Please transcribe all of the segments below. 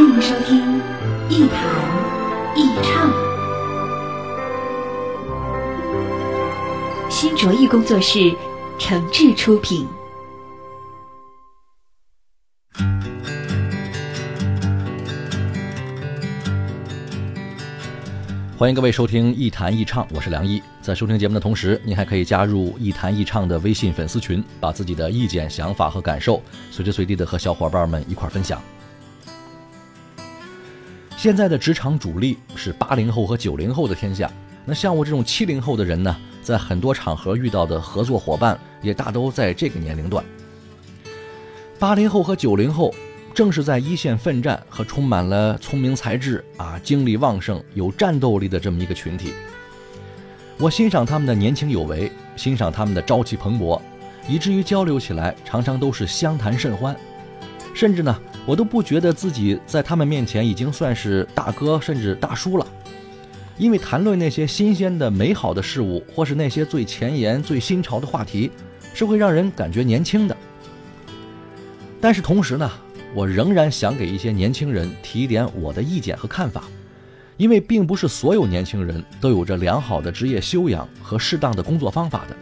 欢迎收听一谈一唱，新卓艺工作室诚挚出品。欢迎各位收听一谈一唱，我是梁一。在收听节目的同时，您还可以加入一谈一唱的微信粉丝群，把自己的意见、想法和感受随时随地的和小伙伴们一块分享。现在的职场主力是八零后和九零后的天下，那像我这种七零后的人呢，在很多场合遇到的合作伙伴也大都在这个年龄段。八零后和九零后。正是在一线奋战和充满了聪明才智啊、精力旺盛、有战斗力的这么一个群体，我欣赏他们的年轻有为，欣赏他们的朝气蓬勃，以至于交流起来常常都是相谈甚欢。甚至呢，我都不觉得自己在他们面前已经算是大哥甚至大叔了，因为谈论那些新鲜的、美好的事物，或是那些最前沿、最新潮的话题，是会让人感觉年轻的。但是同时呢，我仍然想给一些年轻人提一点我的意见和看法，因为并不是所有年轻人都有着良好的职业修养和适当的工作方法的。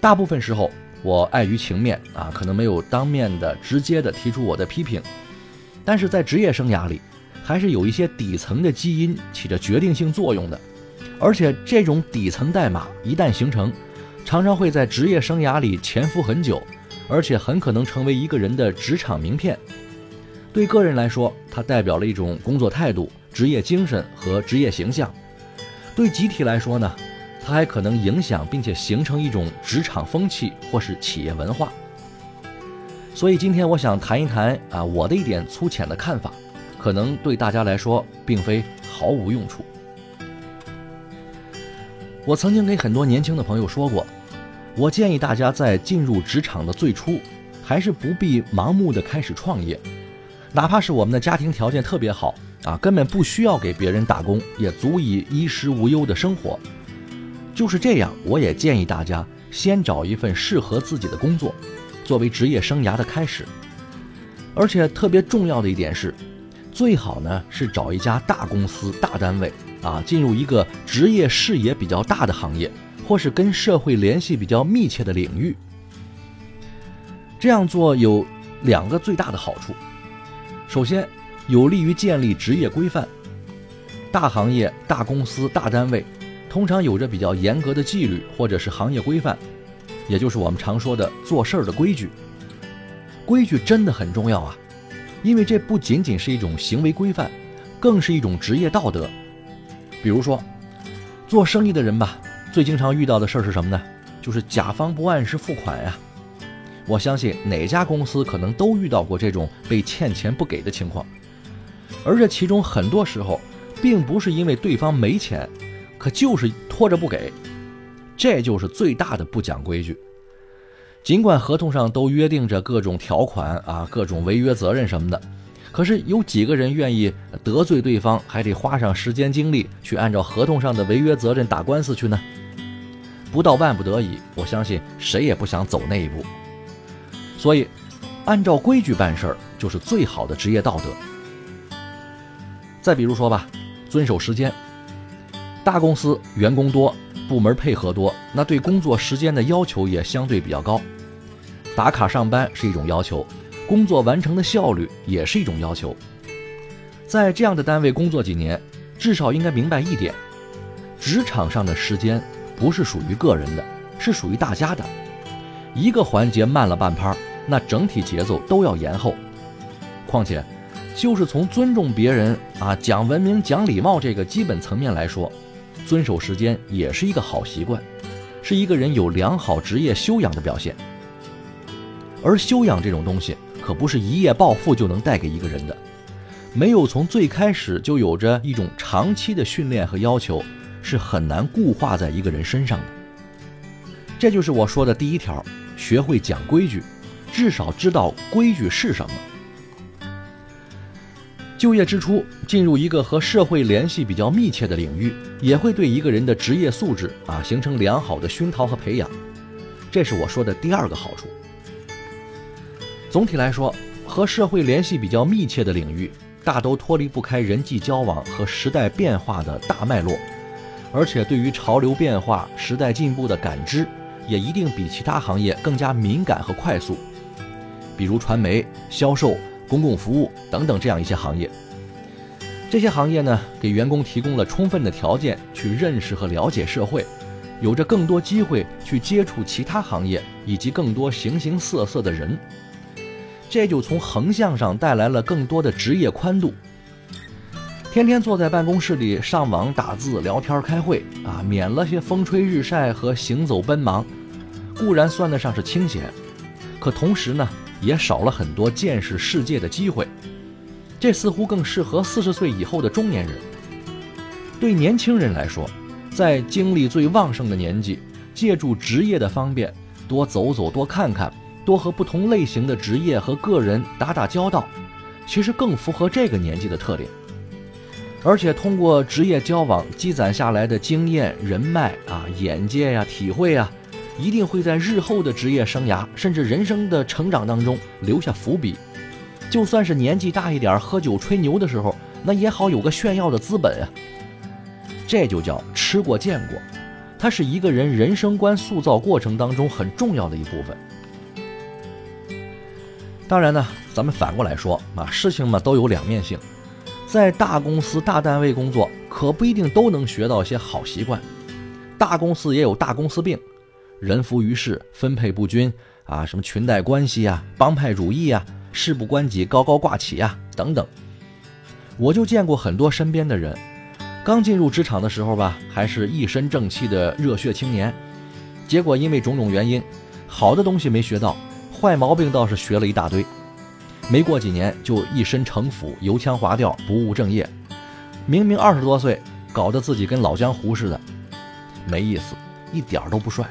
大部分时候，我碍于情面啊，可能没有当面的直接的提出我的批评，但是在职业生涯里，还是有一些底层的基因起着决定性作用的，而且这种底层代码一旦形成，常常会在职业生涯里潜伏很久。而且很可能成为一个人的职场名片。对个人来说，它代表了一种工作态度、职业精神和职业形象；对集体来说呢，它还可能影响并且形成一种职场风气或是企业文化。所以今天我想谈一谈啊，我的一点粗浅的看法，可能对大家来说并非毫无用处。我曾经给很多年轻的朋友说过。我建议大家在进入职场的最初，还是不必盲目的开始创业，哪怕是我们的家庭条件特别好啊，根本不需要给别人打工，也足以衣食无忧的生活。就是这样，我也建议大家先找一份适合自己的工作，作为职业生涯的开始。而且特别重要的一点是，最好呢是找一家大公司、大单位啊，进入一个职业视野比较大的行业。或是跟社会联系比较密切的领域，这样做有两个最大的好处。首先，有利于建立职业规范。大行业、大公司、大单位，通常有着比较严格的纪律或者是行业规范，也就是我们常说的做事儿的规矩。规矩真的很重要啊，因为这不仅仅是一种行为规范，更是一种职业道德。比如说，做生意的人吧。最经常遇到的事儿是什么呢？就是甲方不按时付款呀。我相信哪家公司可能都遇到过这种被欠钱不给的情况，而这其中很多时候并不是因为对方没钱，可就是拖着不给，这就是最大的不讲规矩。尽管合同上都约定着各种条款啊，各种违约责任什么的，可是有几个人愿意得罪对方，还得花上时间精力去按照合同上的违约责任打官司去呢？不到万不得已，我相信谁也不想走那一步。所以，按照规矩办事儿就是最好的职业道德。再比如说吧，遵守时间。大公司员工多，部门配合多，那对工作时间的要求也相对比较高。打卡上班是一种要求，工作完成的效率也是一种要求。在这样的单位工作几年，至少应该明白一点：职场上的时间。不是属于个人的，是属于大家的。一个环节慢了半拍，那整体节奏都要延后。况且，就是从尊重别人啊、讲文明、讲礼貌这个基本层面来说，遵守时间也是一个好习惯，是一个人有良好职业修养的表现。而修养这种东西，可不是一夜暴富就能带给一个人的。没有从最开始就有着一种长期的训练和要求，是很难固化在一个人身上的。这就是我说的第一条：学会讲规矩，至少知道规矩是什么。就业之初，进入一个和社会联系比较密切的领域，也会对一个人的职业素质啊形成良好的熏陶和培养。这是我说的第二个好处。总体来说，和社会联系比较密切的领域，大都脱离不开人际交往和时代变化的大脉络，而且对于潮流变化、时代进步的感知，也一定比其他行业更加敏感和快速。比如传媒、销售。公共服务等等这样一些行业，这些行业呢，给员工提供了充分的条件去认识和了解社会，有着更多机会去接触其他行业以及更多形形色色的人，这就从横向上带来了更多的职业宽度。天天坐在办公室里上网打字、聊天、开会啊，免了些风吹日晒和行走奔忙，固然算得上是清闲，可同时呢。也少了很多见识世界的机会，这似乎更适合四十岁以后的中年人。对年轻人来说，在精力最旺盛的年纪，借助职业的方便，多走走，多看看，多和不同类型的职业和个人打打交道，其实更符合这个年纪的特点。而且通过职业交往积攒下来的经验、人脉啊、眼界呀、体会啊。一定会在日后的职业生涯，甚至人生的成长当中留下伏笔。就算是年纪大一点，喝酒吹牛的时候，那也好有个炫耀的资本啊。这就叫吃过见过，它是一个人人生观塑造过程当中很重要的一部分。当然呢，咱们反过来说啊，事情嘛都有两面性，在大公司大单位工作，可不一定都能学到些好习惯。大公司也有大公司病。人浮于事，分配不均啊，什么裙带关系呀、帮派主义呀、事不关己高高挂起呀等等，我就见过很多身边的人，刚进入职场的时候吧，还是一身正气的热血青年，结果因为种种原因，好的东西没学到，坏毛病倒是学了一大堆，没过几年就一身城府、油腔滑调、不务正业，明明二十多岁，搞得自己跟老江湖似的，没意思，一点都不帅。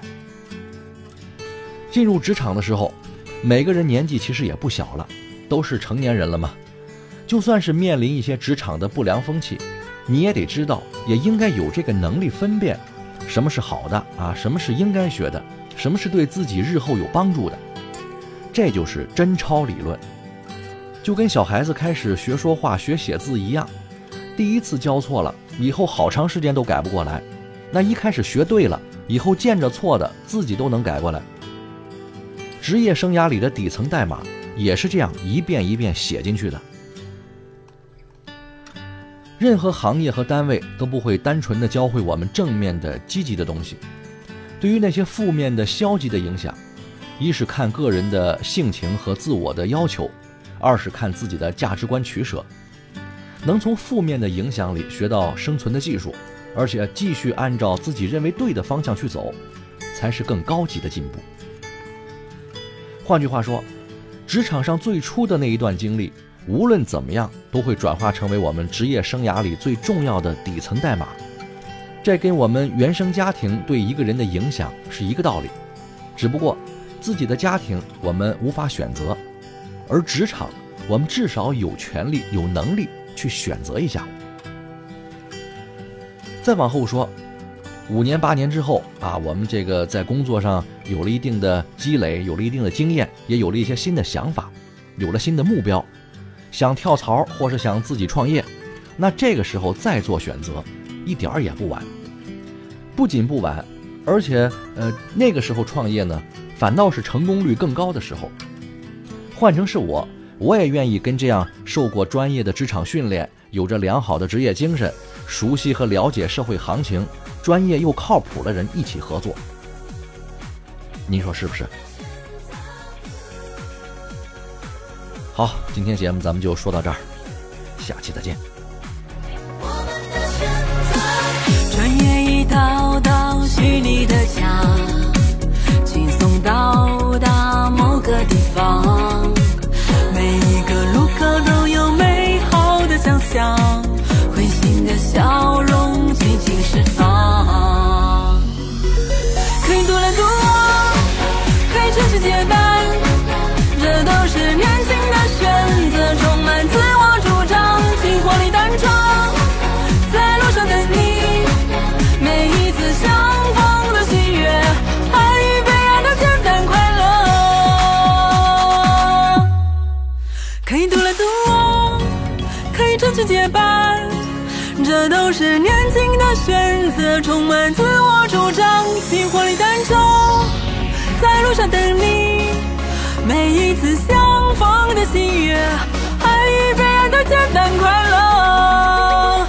进入职场的时候，每个人年纪其实也不小了，都是成年人了嘛。就算是面临一些职场的不良风气，你也得知道，也应该有这个能力分辨，什么是好的啊，什么是应该学的，什么是对自己日后有帮助的。这就是真抄理论，就跟小孩子开始学说话、学写字一样，第一次教错了，以后好长时间都改不过来。那一开始学对了，以后见着错的自己都能改过来。职业生涯里的底层代码也是这样一遍一遍写进去的。任何行业和单位都不会单纯的教会我们正面的积极的东西。对于那些负面的消极的影响，一是看个人的性情和自我的要求，二是看自己的价值观取舍。能从负面的影响里学到生存的技术，而且继续按照自己认为对的方向去走，才是更高级的进步。换句话说，职场上最初的那一段经历，无论怎么样，都会转化成为我们职业生涯里最重要的底层代码。这跟我们原生家庭对一个人的影响是一个道理，只不过自己的家庭我们无法选择，而职场我们至少有权利、有能力去选择一下。再往后说。五年八年之后啊，我们这个在工作上有了一定的积累，有了一定的经验，也有了一些新的想法，有了新的目标，想跳槽或是想自己创业，那这个时候再做选择，一点儿也不晚。不仅不晚，而且呃那个时候创业呢，反倒是成功率更高的时候。换成是我，我也愿意跟这样受过专业的职场训练，有着良好的职业精神，熟悉和了解社会行情。专业又靠谱的人一起合作，您说是不是？好，今天节目咱们就说到这儿，下期再见。笑容尽情释放，可以独来独往，可以成群结伴，这都是年轻的选择，充满自我主张，请活力单闯，在路上等你，每一次相逢的喜悦，爱与被爱的简单快乐，可以独来独往，可以成群结伴。这都是年轻的选择，充满自我主张，心活力单车，在路上等你。每一次相逢的喜悦，爱与被爱的简单快乐。